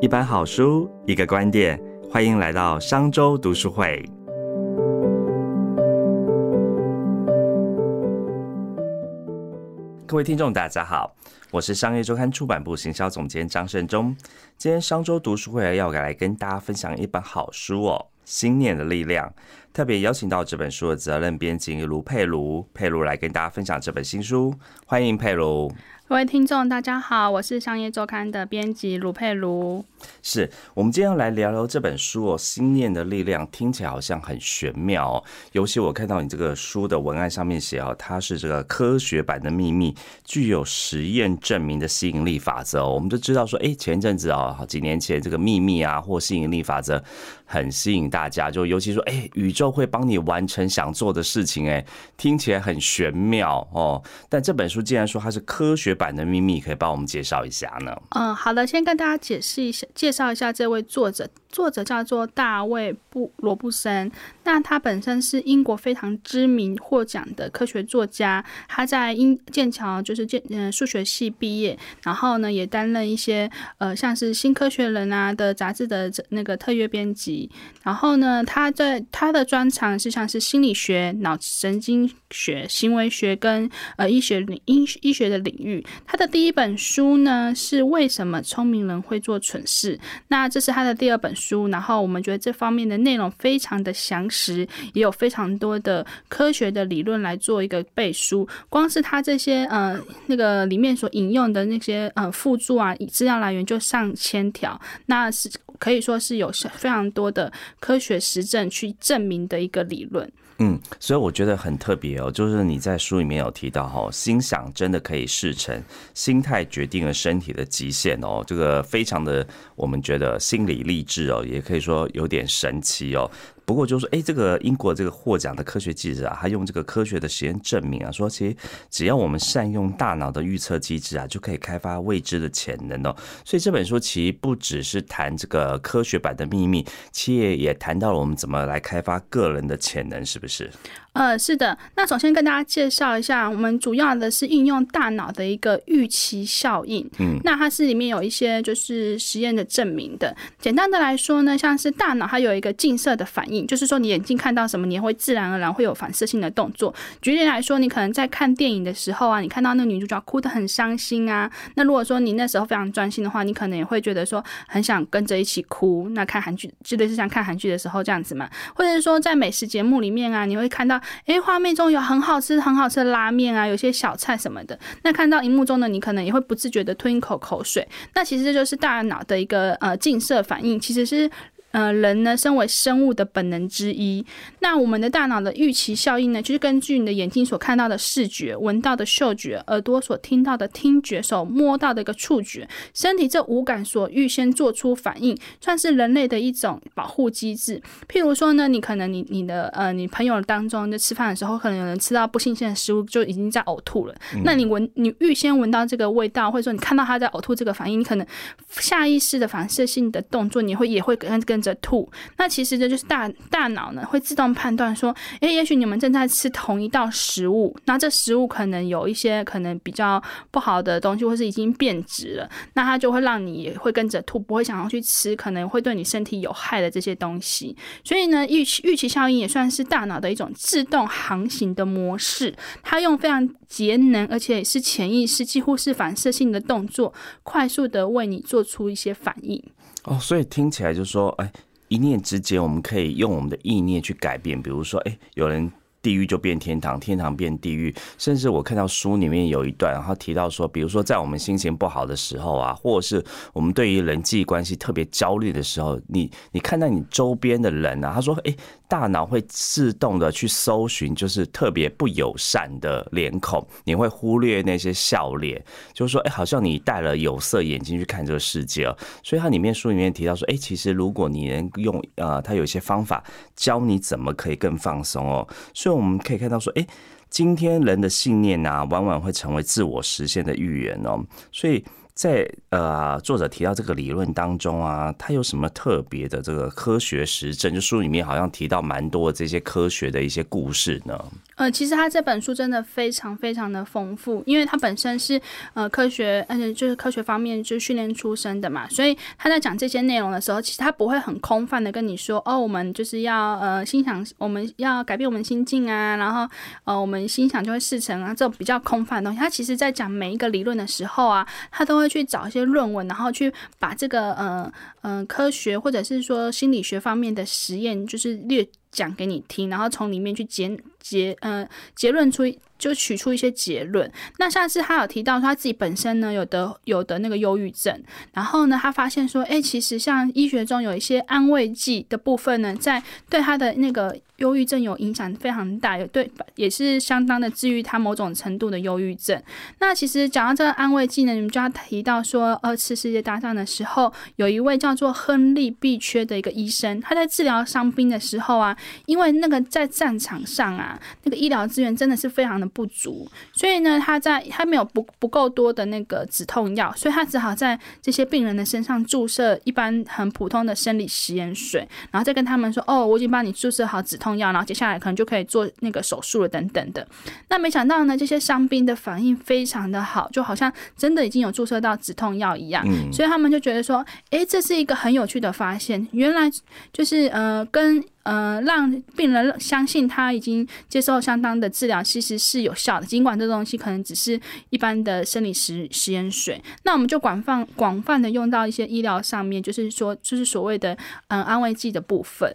一本好书，一个观点，欢迎来到商周读书会。各位听众，大家好，我是商业周刊出版部行销总监张胜忠。今天商周读书会要来跟大家分享一本好书哦，《心念的力量》。特别邀请到这本书的责任编辑卢佩卢，佩卢来跟大家分享这本新书。欢迎佩卢。各位听众，大家好，我是商业周刊的编辑卢佩卢。是我们今天要来聊聊这本书哦，《心念的力量》听起来好像很玄妙哦。尤其我看到你这个书的文案上面写哦，它是这个科学版的秘密，具有实验证明的吸引力法则哦。我们都知道说，哎，前一阵子哦，好几年前这个秘密啊或吸引力法则很吸引大家，就尤其说，哎，宇宙都会帮你完成想做的事情，哎，听起来很玄妙哦。但这本书既然说它是科学。版的秘密可以帮我们介绍一下呢？嗯，好的，先跟大家解释一下，介绍一下这位作者。作者叫做大卫布罗布森，那他本身是英国非常知名获奖的科学作家。他在英剑桥就是剑嗯数学系毕业，然后呢也担任一些呃像是新科学人啊的杂志的那个特约编辑。然后呢他在他的专长是像是心理学、脑神经学、行为学跟呃医学领医医学的领域。他的第一本书呢是为什么聪明人会做蠢事？那这是他的第二本。书，然后我们觉得这方面的内容非常的详实，也有非常多的科学的理论来做一个背书。光是他这些呃那个里面所引用的那些呃附注啊，资料来源就上千条，那是可以说是有非常多的科学实证去证明的一个理论。嗯，所以我觉得很特别哦，就是你在书里面有提到哈，心想真的可以事成，心态决定了身体的极限哦，这个非常的我们觉得心理励志哦，也可以说有点神奇哦。不过就是说，哎，这个英国这个获奖的科学记者啊，他用这个科学的实验证明啊，说其实只要我们善用大脑的预测机制啊，就可以开发未知的潜能哦。所以这本书其实不只是谈这个科学版的秘密，其实也谈到了我们怎么来开发个人的潜能，是不是？呃，是的。那首先跟大家介绍一下，我们主要的是应用大脑的一个预期效应。嗯，那它是里面有一些就是实验的证明的。简单的来说呢，像是大脑它有一个近色的反应，就是说你眼睛看到什么，你会自然而然会有反射性的动作。举例来说，你可能在看电影的时候啊，你看到那个女主角哭得很伤心啊，那如果说你那时候非常专心的话，你可能也会觉得说很想跟着一起哭。那看韩剧，就类似像看韩剧的时候这样子嘛，或者是说在美食节目里面啊，你会看到。诶，画面中有很好吃、很好吃的拉面啊，有些小菜什么的。那看到荧幕中的你，可能也会不自觉的吞一口口水。那其实这就是大脑的一个呃近色反应，其实是。呃，人呢，身为生物的本能之一。那我们的大脑的预期效应呢，就是根据你的眼睛所看到的视觉、闻到的嗅觉、耳朵所听到的听觉、手摸到的一个触觉、身体这五感所预先做出反应，算是人类的一种保护机制。譬如说呢，你可能你你的呃，你朋友当中在吃饭的时候，可能有人吃到不新鲜的食物，就已经在呕吐了。那你闻，你预先闻到这个味道，或者说你看到他在呕吐这个反应，你可能下意识的反射性的动作，你会也会跟跟。着吐，那其实这就是大大脑呢会自动判断说，诶，也许你们正在吃同一道食物，那这食物可能有一些可能比较不好的东西，或是已经变质了，那它就会让你也会跟着吐，不会想要去吃可能会对你身体有害的这些东西。所以呢，预期预期效应也算是大脑的一种自动航行的模式，它用非常节能而且是潜意识几乎是反射性的动作，快速的为你做出一些反应。哦，所以听起来就是说，哎，一念之间，我们可以用我们的意念去改变。比如说，哎，有人地狱就变天堂，天堂变地狱，甚至我看到书里面有一段，然后提到说，比如说在我们心情不好的时候啊，或者是我们对于人际关系特别焦虑的时候，你你看到你周边的人啊，他说，哎。大脑会自动的去搜寻，就是特别不友善的脸孔，你会忽略那些笑脸，就是说，哎，好像你戴了有色眼镜去看这个世界哦。所以它里面书里面提到说，哎，其实如果你能用，呃，它有一些方法教你怎么可以更放松哦。所以我们可以看到说，哎，今天人的信念啊，往往会成为自我实现的预言哦。所以。在呃作者提到这个理论当中啊，它有什么特别的这个科学实证？就书里面好像提到蛮多这些科学的一些故事呢。呃，其实他这本书真的非常非常的丰富，因为他本身是呃科学，而且就是科学方面就训练出身的嘛，所以他在讲这些内容的时候，其实他不会很空泛的跟你说，哦，我们就是要呃心想，我们要改变我们心境啊，然后呃我们心想就会事成啊，这种比较空泛的东西。他其实在讲每一个理论的时候啊，他都会去找一些论文，然后去把这个呃嗯科学或者是说心理学方面的实验，就是略讲给你听，然后从里面去结。结呃结论出就取出一些结论。那上次他有提到说他自己本身呢有的有的那个忧郁症，然后呢他发现说，哎，其实像医学中有一些安慰剂的部分呢，在对他的那个忧郁症有影响非常大，有对也是相当的治愈他某种程度的忧郁症。那其实讲到这个安慰剂呢，你们就要提到说，二次世界大战的时候，有一位叫做亨利·毕缺的一个医生，他在治疗伤兵的时候啊，因为那个在战场上啊。那个医疗资源真的是非常的不足，所以呢，他在他没有不不够多的那个止痛药，所以他只好在这些病人的身上注射一般很普通的生理食盐水，然后再跟他们说：“哦，我已经帮你注射好止痛药，然后接下来可能就可以做那个手术了，等等的。”那没想到呢，这些伤兵的反应非常的好，就好像真的已经有注射到止痛药一样，所以他们就觉得说：“诶，这是一个很有趣的发现，原来就是呃跟。”呃，让病人相信他已经接受相当的治疗，其实是有效的。尽管这东西可能只是一般的生理实实验水，那我们就广泛广泛的用到一些医疗上面，就是说，就是所谓的嗯安慰剂的部分。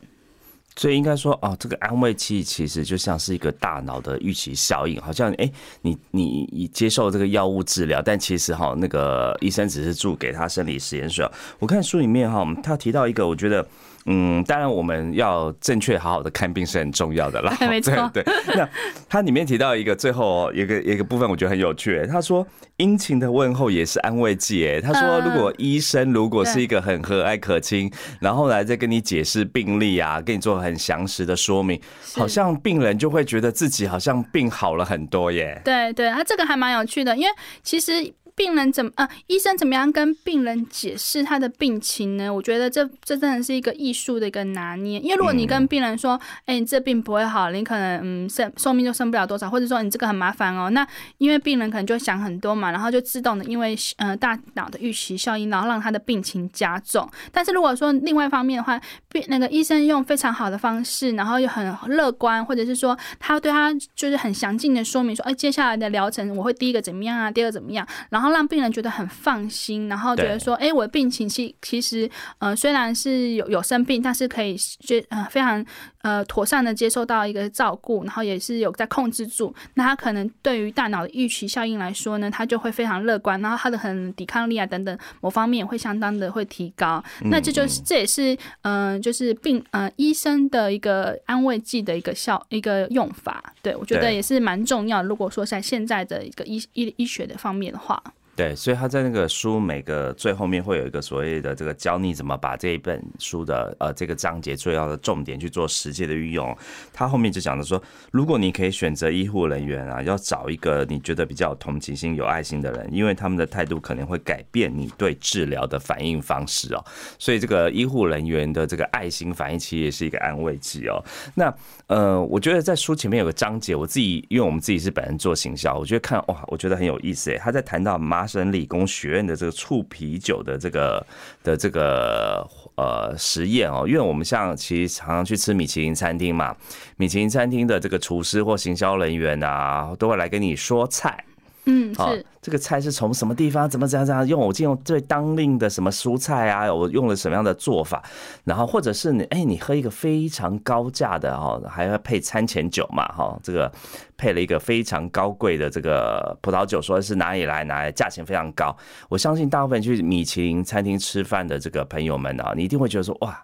所以应该说，哦，这个安慰剂其实就像是一个大脑的预期效应，好像哎，你你你接受这个药物治疗，但其实哈，那个医生只是注给他生理实验水。我看书里面哈，他提到一个，我觉得。嗯，当然我们要正确好好的看病是很重要的啦。没错，对。那它里面提到一个最后一个一个部分，我觉得很有趣。他说殷勤的问候也是安慰剂。哎，他说如果医生如果是一个很和蔼可亲，然后来再跟你解释病例啊，跟你做很详实的说明，好像病人就会觉得自己好像病好了很多耶。对对，他这个还蛮有趣的，因为其实。病人怎么呃，医生怎么样跟病人解释他的病情呢？我觉得这这真的是一个艺术的一个拿捏。因为如果你跟病人说，哎，你这病不会好，你可能嗯生寿命就生不了多少，或者说你这个很麻烦哦，那因为病人可能就想很多嘛，然后就自动的因为呃大脑的预期效应，然后让他的病情加重。但是如果说另外一方面的话，病那个医生用非常好的方式，然后又很乐观，或者是说他对他就是很详尽的说明说，哎，接下来的疗程我会第一个怎么样啊，第二个怎么样，然后。然后让病人觉得很放心，然后觉得说，哎，我的病情其其实，呃，虽然是有有生病，但是可以就呃非常呃妥善的接受到一个照顾，然后也是有在控制住。那他可能对于大脑的预期效应来说呢，他就会非常乐观，然后他的很抵抗力啊等等某方面会相当的会提高。那这就是这也是嗯，就是病呃医生的一个安慰剂的一个效一个用法。对我觉得也是蛮重要。如果说在现在的一个医医医学的方面的话。对，所以他在那个书每个最后面会有一个所谓的这个教你怎么把这一本书的呃这个章节最要的重点去做实际的运用。他后面就讲的说，如果你可以选择医护人员啊，要找一个你觉得比较有同情心、有爱心的人，因为他们的态度可能会改变你对治疗的反应方式哦。所以这个医护人员的这个爱心反应其实也是一个安慰剂哦。那呃，我觉得在书前面有个章节，我自己因为我们自己是本人做行销，我觉得看哇，我觉得很有意思诶。他在谈到妈麻省理工学院的这个醋啤酒的这个的这个呃实验哦，因为我们像其实常常去吃米其林餐厅嘛，米其林餐厅的这个厨师或行销人员啊，都会来跟你说菜。嗯，是这个菜是从什么地方怎么怎样怎样用？我用最当令的什么蔬菜啊？我用了什么样的做法？然后或者是你哎，你喝一个非常高价的哈，还要配餐前酒嘛哈？这个配了一个非常高贵的这个葡萄酒，说是哪里来？哪里？价钱非常高。我相信大部分去米其林餐厅吃饭的这个朋友们啊，你一定会觉得说哇。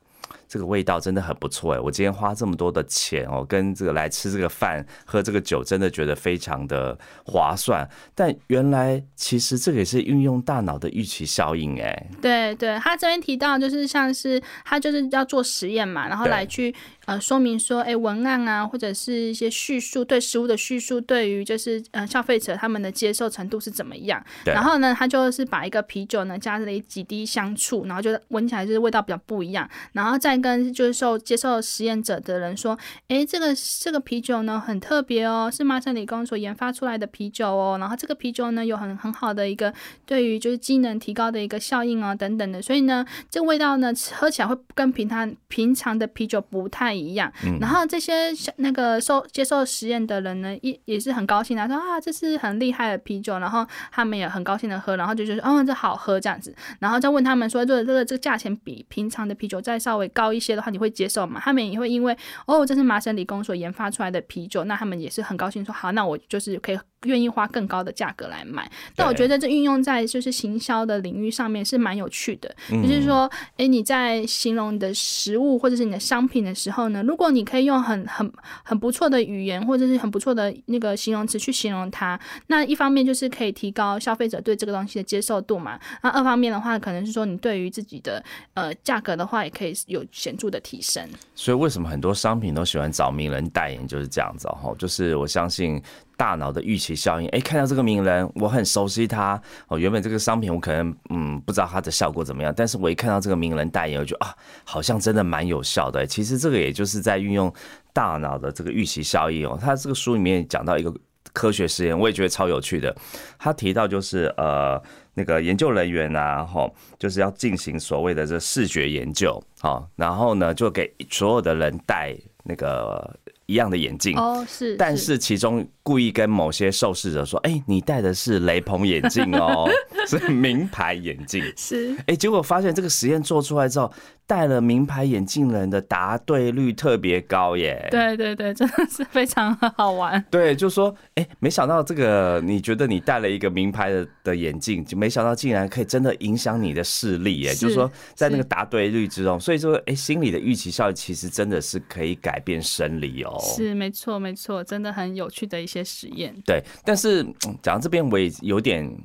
这个味道真的很不错哎！我今天花这么多的钱哦，跟这个来吃这个饭、喝这个酒，真的觉得非常的划算。但原来其实这个也是运用大脑的预期效应哎。对对，他这边提到就是像是他就是要做实验嘛，然后来去。呃说明说，哎，文案啊，或者是一些叙述对食物的叙述，对于就是呃消费者他们的接受程度是怎么样？然后呢，他就是把一个啤酒呢加了几滴香醋，然后就闻起来就是味道比较不一样，然后再跟就是受接受实验者的人说，哎，这个这个啤酒呢很特别哦，是麻省理工所研发出来的啤酒哦，然后这个啤酒呢有很很好的一个对于就是机能提高的一个效应哦等等的，所以呢，这个味道呢喝起来会跟平常平常的啤酒不太一样。然后这些那个受接受实验的人呢，也也是很高兴的，说啊这是很厉害的啤酒，然后他们也很高兴的喝，然后就觉得哦这好喝这样子，然后再问他们说，这这个这个价钱比平常的啤酒再稍微高一些的话，你会接受吗？他们也会因为哦这是麻省理工所研发出来的啤酒，那他们也是很高兴说好，那我就是可以。愿意花更高的价格来买，但我觉得这运用在就是行销的领域上面是蛮有趣的。就是说，哎，你在形容你的食物或者是你的商品的时候呢，如果你可以用很很很不错的语言或者是很不错的那个形容词去形容它，那一方面就是可以提高消费者对这个东西的接受度嘛。那二方面的话，可能是说你对于自己的呃价格的话，也可以有显著的提升。所以为什么很多商品都喜欢找名人代言，就是这样子哦。就是我相信。大脑的预期效应，哎，看到这个名人，我很熟悉他哦。原本这个商品我可能嗯不知道它的效果怎么样，但是我一看到这个名人代言，我就啊，好像真的蛮有效的。其实这个也就是在运用大脑的这个预期效应哦。他这个书里面讲到一个科学实验，我也觉得超有趣的。他提到就是呃那个研究人员啊，吼，就是要进行所谓的这视觉研究，好，然后呢就给所有的人戴那个。一样的眼镜哦，是，但是其中故意跟某些受试者说：“哎，你戴的是雷朋眼镜哦，是名牌眼镜。”是，哎，结果发现这个实验做出来之后。戴了名牌眼镜人的答对率特别高耶！对对对，真的是非常好玩。对，就说哎，没想到这个，你觉得你戴了一个名牌的的眼镜，就没想到竟然可以真的影响你的视力耶！就是说，在那个答对率之中，所以说，哎，心理的预期效应其实真的是可以改变生理哦。是，没错没错，真的很有趣的一些实验。对，但是讲到这边，我也有点。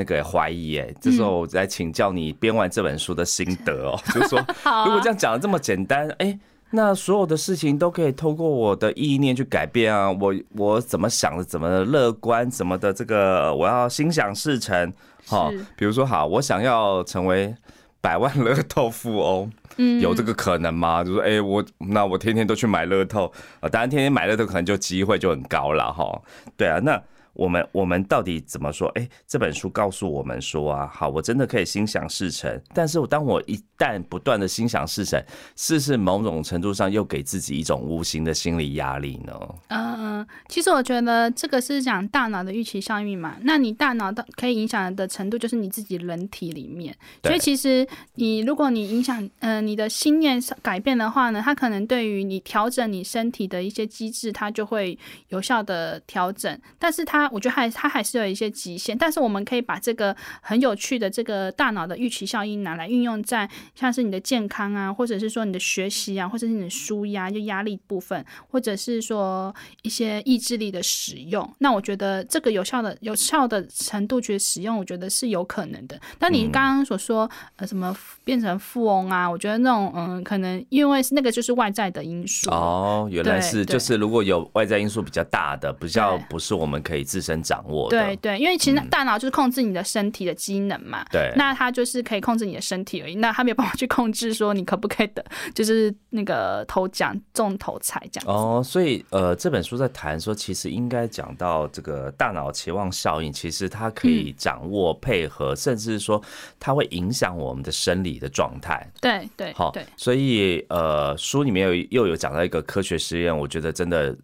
那个怀疑哎，这时候我在请教你编完这本书的心得哦，就是说，如果这样讲的这么简单，哎，那所有的事情都可以透过我的意念去改变啊，我我怎么想的，怎么乐观，怎么的这个，我要心想事成，哈，比如说好，我想要成为百万乐透富翁，嗯，有这个可能吗？就说，哎，我那我天天都去买乐透啊，当然天天买乐透可能就机会就很高了哈，对啊，那。我们我们到底怎么说？哎，这本书告诉我们说啊，好，我真的可以心想事成。但是，当我一旦不断的心想事成，是不是某种程度上又给自己一种无形的心理压力呢？嗯，其实我觉得这个是讲大脑的预期效应嘛。那你大脑的可以影响的程度，就是你自己人体里面。所以，其实你如果你影响，呃，你的心念改变的话呢，它可能对于你调整你身体的一些机制，它就会有效的调整。但是它它我觉得还它还是有一些极限，但是我们可以把这个很有趣的这个大脑的预期效应拿来运用在像是你的健康啊，或者是说你的学习啊，或者是你的舒压就压力部分，或者是说一些意志力的使用。那我觉得这个有效的有效的程度去使用，我觉得是有可能的。但你刚刚所说呃什么变成富翁啊，我觉得那种嗯可能因为那个就是外在的因素哦，原来是就是如果有外在因素比较大的，比较不是我们可以。自身掌握对对，因为其实大脑就是控制你的身体的机能嘛。对，那它就是可以控制你的身体而已。那它没有办法去控制说你可不可以的，就是那个头奖中头彩这样。哦，所以呃，这本书在谈说，其实应该讲到这个大脑期望效应，其实它可以掌握、配合，甚至是说它会影响我们的生理的状态。对对，好，对。所以呃，书里面有又有讲到一个科学实验，我觉得真的。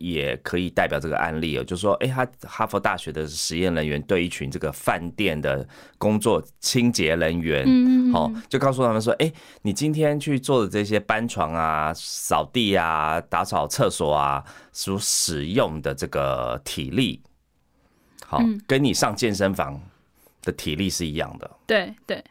也可以代表这个案例哦，就是说，哎，他哈佛大学的实验人员对一群这个饭店的工作清洁人员，嗯，哦，就告诉他们说，哎，你今天去做的这些搬床啊、扫地啊、打扫厕所啊，所使用的这个体力，好，跟你上健身房的体力是一样的。对对。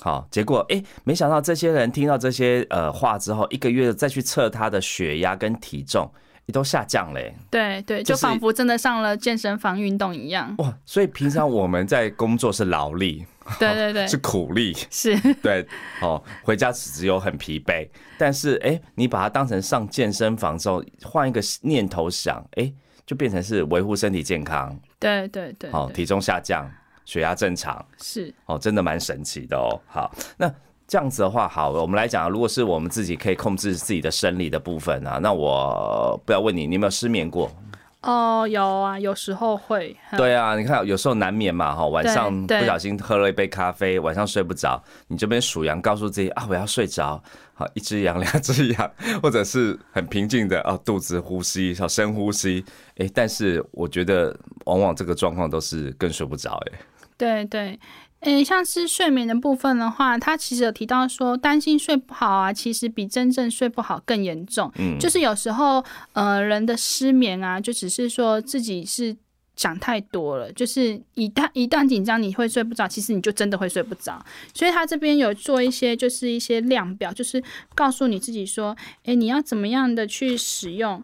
好，结果哎，没想到这些人听到这些呃话之后，一个月再去测他的血压跟体重。都下降嘞。对对，就就是仿佛真的上了健身房运动一样。哇，所以平常我们在工作是劳力，对对对，是苦力，是，对，哦，回家只有很疲惫。但是，哎、你把它当成上健身房之后，换一个念头想，哎、就变成是维护身体健康，对对对，哦，体重下降，血压正常，是，哦，真的蛮神奇的哦。好，那这样子的话，好，我们来讲，如果是我们自己可以控制自己的生理的部分啊，那我不要问你，你有没有失眠过？哦，有啊，有时候会，嗯对啊，你看有时候难免嘛，哈，晚上不小心喝了一杯咖啡，晚上睡不着，你这边数羊告诉自己啊，我要睡着，好，一只羊，两只羊，或者是很平静的啊，肚子呼吸，小深呼吸，哎，但是我觉得往往这个状况都是更睡不着，哎，对对。诶，像是睡眠的部分的话，他其实有提到说，担心睡不好啊，其实比真正睡不好更严重。嗯，就是有时候，呃，人的失眠啊，就只是说自己是想太多了，就是一旦一旦紧张，你会睡不着，其实你就真的会睡不着。所以他这边有做一些，就是一些量表，就是告诉你自己说，诶，你要怎么样的去使用，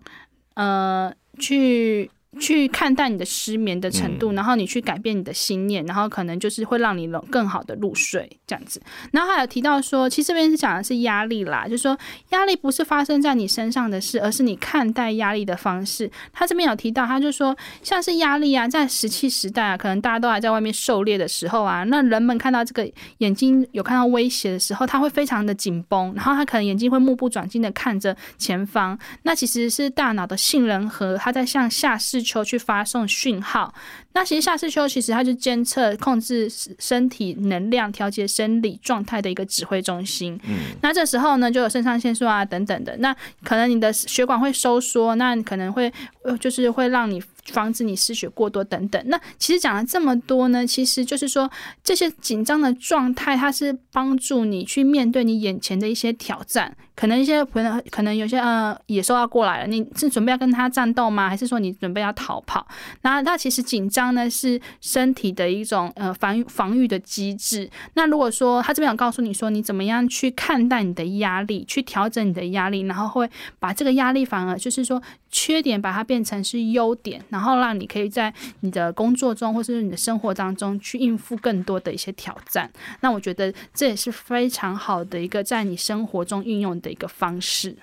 呃，去。去看待你的失眠的程度，然后你去改变你的心念，然后可能就是会让你能更好的入睡这样子。然后还有提到说，其实这边是讲的是压力啦，就是说压力不是发生在你身上的事，而是你看待压力的方式。他这边有提到，他就说，像是压力啊，在石器时代啊，可能大家都还在外面狩猎的时候啊，那人们看到这个眼睛有看到威胁的时候，他会非常的紧绷，然后他可能眼睛会目不转睛的看着前方。那其实是大脑的杏仁核，它在向下视球去发送讯号。那其实下视丘其实它就监测、控制身体能量、调节生理状态的一个指挥中心。嗯，那这时候呢，就有肾上腺素啊等等的，那可能你的血管会收缩，那可能会呃就是会让你防止你失血过多等等。那其实讲了这么多呢，其实就是说这些紧张的状态，它是帮助你去面对你眼前的一些挑战。可能一些朋友可能有些呃野兽要过来了，你是准备要跟它战斗吗？还是说你准备要逃跑？那那其实紧张呢是身体的一种呃防御防御的机制。那如果说他这边有告诉你说你怎么样去看待你的压力，去调整你的压力，然后会把这个压力反而就是说缺点把它变成是优点，然后让你可以在你的工作中或是你的生活当中去应付更多的一些挑战。那我觉得这也是非常好的一个在你生活中运用的一个方式。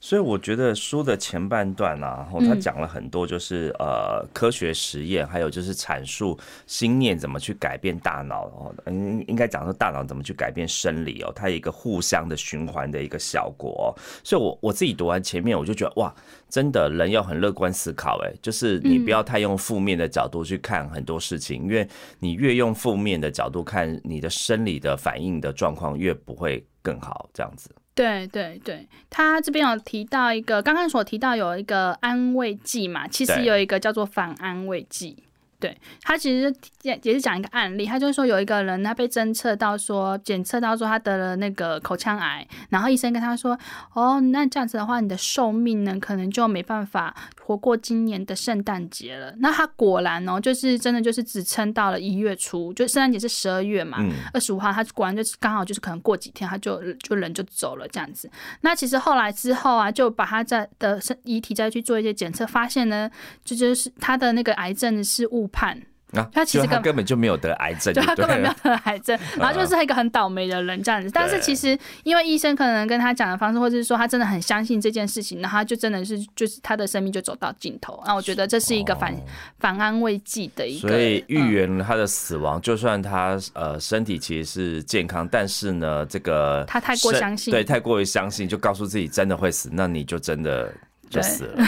所以我觉得书的前半段啊，然后他讲了很多，就是、呃科学实验，还有就是阐述心念怎么去改变大脑哦，应应该讲说大脑怎么去改变生理哦，它有一个互相的循环的一个效果、哦。所以我我自己读完前面，我就觉得哇，真的人要很乐观思考，哎，就是你不要太用负面的角度去看很多事情，因为你越用负面的角度看，你的生理的反应的状况越不会更好，这样子。对对对，他这边有提到一个，刚刚所提到有一个安慰剂嘛，其实有一个叫做反安慰剂。对他其实也也是讲一个案例，他就是说有一个人他被侦测到说检测到说他得了那个口腔癌，然后医生跟他说，哦，那这样子的话，你的寿命呢可能就没办法活过今年的圣诞节了。那他果然哦，就是真的就是只撑到了一月初，就圣诞节是十二月嘛，嗯二十五号，他果然就是刚好就是可能过几天他就就人就走了这样子。那其实后来之后啊，就把他在的身遗体再去做一些检测，发现呢，这就是他的那个癌症是误判。啊，他其实根本就没有得癌症就对，他根本没有得癌症，然后就是一个很倒霉的人这样子。但是其实因为医生可能跟他讲的方式，或者是说他真的很相信这件事情，然后他就真的是就是他的生命就走到尽头。那我觉得这是一个反、反安慰剂的一个，哦所以预嗯言了他的死亡，就算他呃身体其实是健康，但是呢，这个他太过相信对，太过于相信，就告诉自己真的会死，那你就真的就对。死了。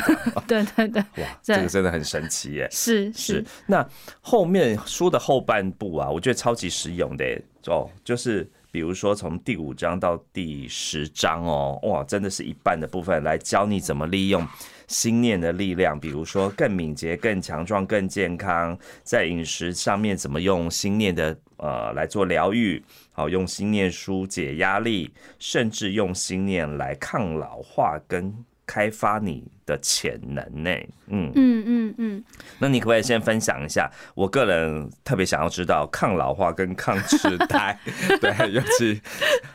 对 对对，哇，对。这个真的很神奇耶！是是。是，那后面书的后半部啊，我觉得超级实用的耶。哦，就是比如说从第五章到第十章哦，哇，真的是一半的部分来教你怎么利用心念的力量，比如说更敏捷、更强壮、更健康，在饮食上面怎么用心念的呃来做疗愈，好用心念疏解压力，甚至用心念来抗老化跟开发你的潜能呢。嗯嗯嗯嗯。那你可不可以先分享一下？我个人特别想要知道抗老化跟抗痴呆，对，尤其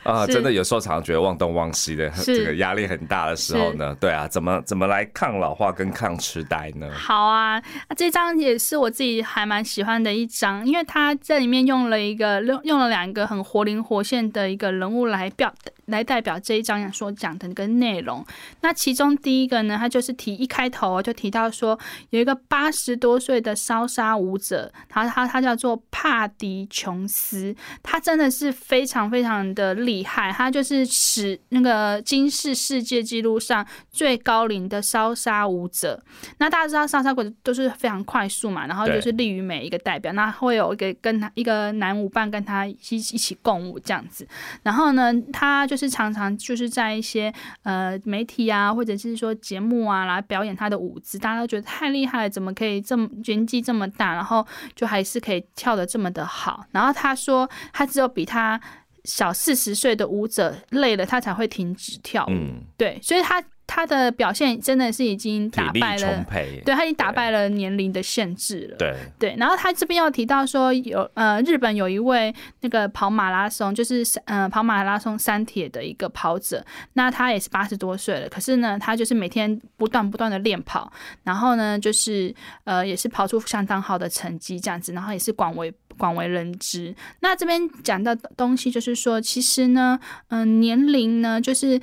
啊，真的有时候常常觉得忘东忘西的，这个压力很大的时候呢，对啊，怎么怎么来抗老化跟抗痴呆呢？好啊，这张也是我自己还蛮喜欢的一张，因为它在里面用了一个用用了两个很活灵活现的一个人物来表。来代表这一章所讲的那个内容。那其中第一个呢，他就是提一开头就提到说，有一个八十多岁的烧杀舞者，他他他叫做帕迪琼斯，他真的是非常非常的厉害，他就是使那个金世世界纪录上最高龄的烧杀舞者。那大家知道烧杀舞都是非常快速嘛，然后就是利于每一个代表，那会有一个跟他一个男舞伴跟他一一起共舞这样子。然后呢，他。就是常常就是在一些呃媒体啊，或者是说节目啊来表演他的舞姿，大家都觉得太厉害了，怎么可以这么年纪这么大，然后就还是可以跳的这么的好。然后他说，他只有比他小四十岁的舞者累了，他才会停止跳舞。对，所以他。他的表现真的是已经打败了，对他已经打败了年龄的限制了。对对，然后他这边又提到说，有呃，日本有一位那个跑马拉松，就是呃跑马拉松三铁的一个跑者，那他也是八十多岁了，可是呢，他就是每天不断不断的练跑，然后呢，就是呃也是跑出相当好的成绩这样子，然后也是广为广为人知。那这边讲到东西就是说，其实呢，嗯，年龄呢，就是。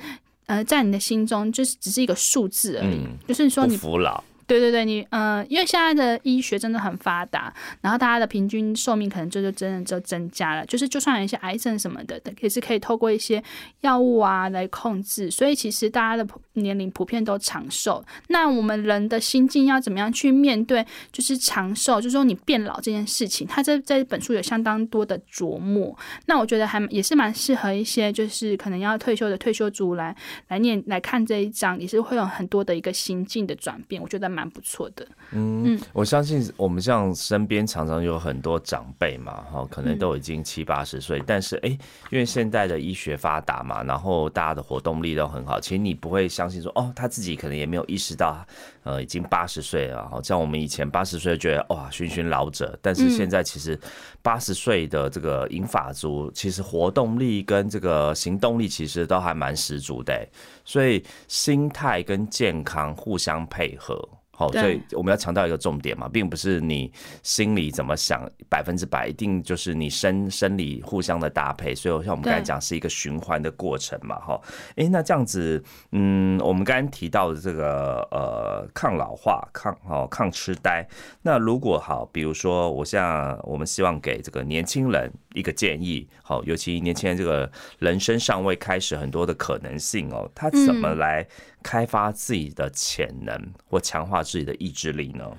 呃，在你的心中就是只是一个数字而已，就是说你服老。对对对，你呃，因为现在的医学真的很发达，然后大家的平均寿命可能就就真的就增加了。就是就算有一些癌症什么的，也是可以透过一些药物啊来控制。所以其实大家的年龄普遍都长寿。那我们人的心境要怎么样去面对？就是长寿，就是说你变老这件事情，它在在本书有相当多的琢磨。那我觉得还也是蛮适合一些就是可能要退休的退休族来来念来看这一章，也是会有很多的一个心境的转变。我觉得。蛮不错的，嗯，我相信我们像身边常常有很多长辈嘛，哈，可能都已经七八十岁，但是哎，因为现在的医学发达嘛，然后大家的活动力都很好，其实你不会相信说，哦，他自己可能也没有意识到，呃，已经八十岁了，好像我们以前八十岁觉得哇，寻寻老者，但是现在其实八十岁的这个银发族，其实活动力跟这个行动力其实都还蛮十足的，所以心态跟健康互相配合。好，所以我们要强调一个重点嘛，并不是你心里怎么想百分之百一定就是你生生理互相的搭配，所以像我们刚才讲是一个循环的过程嘛，哈，哎，那这样子，嗯，我们刚刚提到的这个呃抗老化、抗哦抗痴呆，那如果好，比如说我像我们希望给这个年轻人一个建议，好，尤其年轻人这个人生尚未开始，很多的可能性哦，他怎么来？开发自己的潜能或强化自己的意志力呢？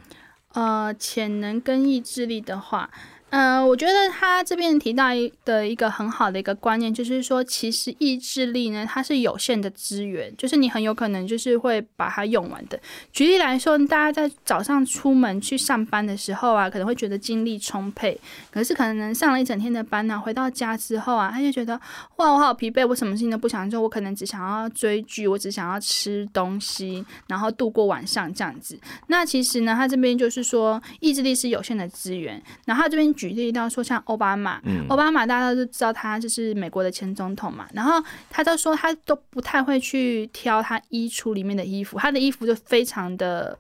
呃，潜能跟意志力的话。嗯，我觉得他这边提到的一个很好的一个观念，就是说，其实意志力呢，它是有限的资源，就是你很有可能就是会把它用完的。举例来说，大家在早上出门去上班的时候啊，可能会觉得精力充沛，可是可能上了一整天的班呢，回到家之后啊，他就觉得哇，我好疲惫，我什么事情都不想做，我可能只想要追剧，我只想要吃东西，然后度过晚上这样子。那其实呢，他这边就是说，意志力是有限的资源，然后他这边。举例到说，像奥巴马，奥巴马大家都知道他就是美国的前总统嘛，然后他就说他都不太会去挑他衣橱里面的衣服，他的衣服就非常的。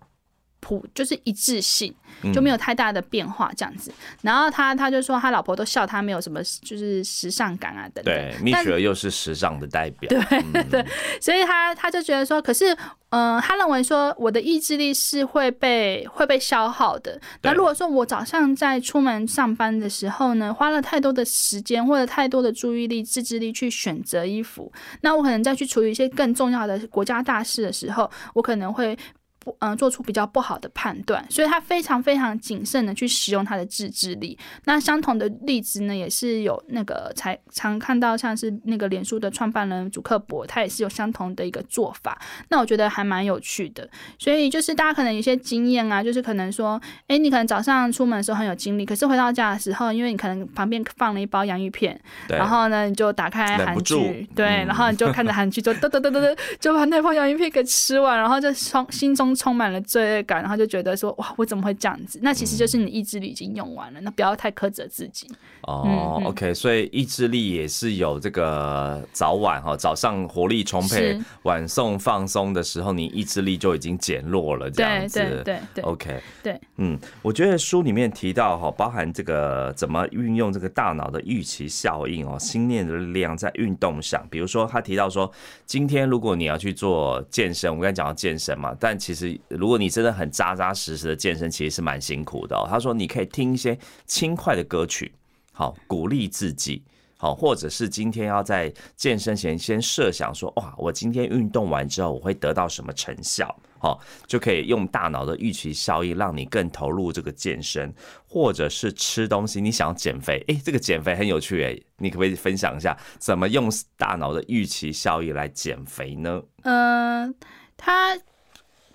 普就是一致性，就没有太大的变化这样子。然后他他就说，他老婆都笑他没有什么就是时尚感啊等等。对，蜜雪又是时尚的代表。对 对，所以他他就觉得说，可是嗯，他认为说我的意志力是会被会被消耗的。那如果说我早上在出门上班的时候呢，花了太多的时间或者太多的注意力、自制力去选择衣服，那我可能再去处理一些更重要的国家大事的时候，我可能会。不嗯做出比较不好的判断，所以他非常非常谨慎的去使用他的自制力。那相同的例子呢，也是有那个才常看到，像是那个脸书的创办人祖克伯，他也是有相同的一个做法。那我觉得还蛮有趣的。所以就是大家可能有些经验啊，就是可能说，哎，你可能早上出门的时候很有精力，可是回到家的时候，因为你可能旁边放了一包洋芋片，然后呢，你就打开韩剧，对，然后你就看着韩剧，就嘚嘚嘚嘚嘚，就把那包洋芋片给吃完，然后就从心中充满了罪恶感，然后就觉得说，哇，我怎么会这样子？那其实就是你意志力已经用完了，那不要太苛责自己。哦，OK，所以意志力也是有这个早晚哈，早上活力充沛，晚送放松的时候，你意志力就已经减弱了，这样子。对对对，OK，对，嗯，我觉得书里面提到哈，包含这个怎么运用这个大脑的预期效应哦，心念的力量在运动上，比如说他提到说，今天如果你要去做健身，我刚才讲到健身嘛，但其实如果你真的很扎扎实实的健身，其实是蛮辛苦的。他说你可以听一些轻快的歌曲。好，鼓励自己，好，或者是今天要在健身前先设想说，哇，我今天运动完之后我会得到什么成效？好，就可以用大脑的预期效应，让你更投入这个健身，或者是吃东西，你想要减肥，诶，这个减肥很有趣诶，你可不可以分享一下怎么用大脑的预期效应来减肥呢？嗯，他。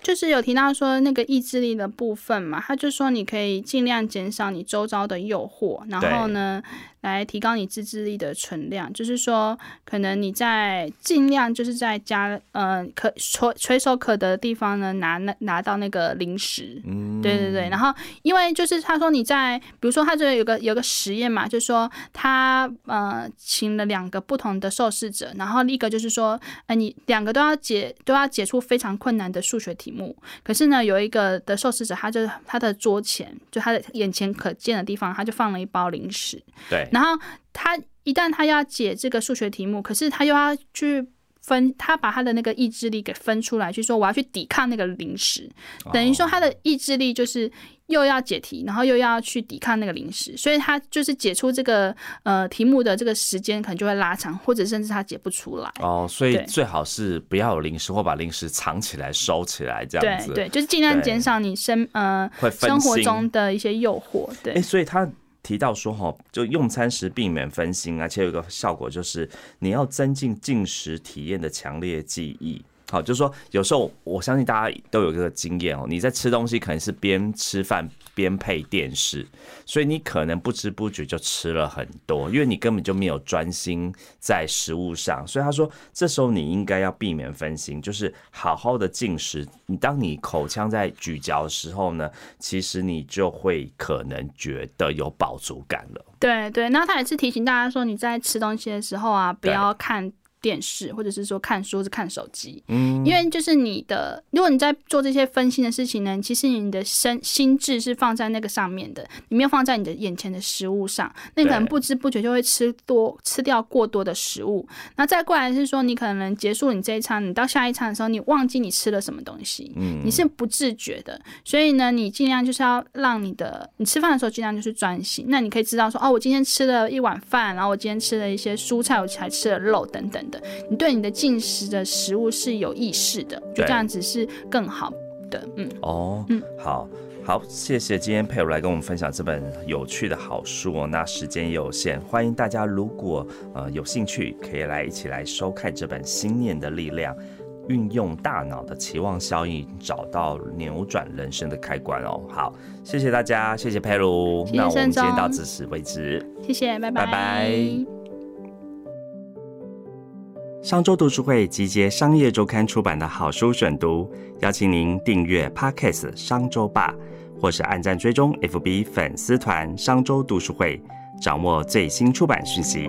就是有提到说那个意志力的部分嘛，他就说你可以尽量减少你周遭的诱惑，然后呢。来提高你自制力的存量，就是说，可能你在尽量就是在家，呃，可垂垂手可得的地方呢，拿那拿到那个零食，嗯，对对对。然后，因为就是他说你在，比如说他这有个有个实验嘛，就是说他呃请了两个不同的受试者，然后一个就是说，呃，你两个都要解都要解出非常困难的数学题目，可是呢，有一个的受试者，他就他的桌前就他的眼前可见的地方，他就放了一包零食，对。然后他一旦他要解这个数学题目，可是他又要去分，他把他的那个意志力给分出来，去说我要去抵抗那个零食，等于说他的意志力就是又要解题，然后又要去抵抗那个零食，所以他就是解出这个呃题目的这个时间可能就会拉长，或者甚至他解不出来。哦，所以最好是不要有零食，或把零食藏起来、收起来这样子。对对，就是尽量减少你生呃生活中的一些诱惑。对，哎，所以他。提到说哈，就用餐时避免分心，而且有一个效果就是你要增进进食体验的强烈记忆。好，就是说有时候我相信大家都有这个经验哦，你在吃东西可能是边吃饭边配电视，所以你可能不知不觉就吃了很多，因为你根本就没有专心在食物上。所以他说，这时候你应该要避免分心，就是好好的进食。你当你口腔在咀嚼的时候呢，其实你就会可能觉得有饱足感了。对对，那他也是提醒大家说，你在吃东西的时候啊，不要看。电视，或者是说看书，是看手机，嗯，因为就是你的，如果你在做这些分心的事情呢，其实你的身心智是放在那个上面的，你没有放在你的眼前的食物上，那你可能不知不觉就会吃多吃掉过多的食物。那再过来是说，你可能结束你这一餐，你到下一餐的时候，你忘记你吃了什么东西，嗯，你是不自觉的，所以呢，你尽量就是要让你的，你吃饭的时候尽量就是专心。那你可以知道说，哦，我今天吃了一碗饭，然后我今天吃了一些蔬菜，我还吃了肉等等。你对你的进食的食物是有意识的，就这样子是更好的。嗯，哦，嗯，好好，谢谢今天佩如来跟我们分享这本有趣的好书哦。那时间也有限，欢迎大家如果呃有兴趣，可以来一起来收看这本《心念的力量》，运用大脑的期望效应，找到扭转人生的开关哦。好，谢谢大家，谢谢佩如，那我们今天到此为止，谢谢，拜拜，拜拜。商周读书会集结商业周刊出版的好书选读，邀请您订阅 Podcast 商周吧，或是按赞追踪 FB 粉丝团商周读书会，掌握最新出版讯息。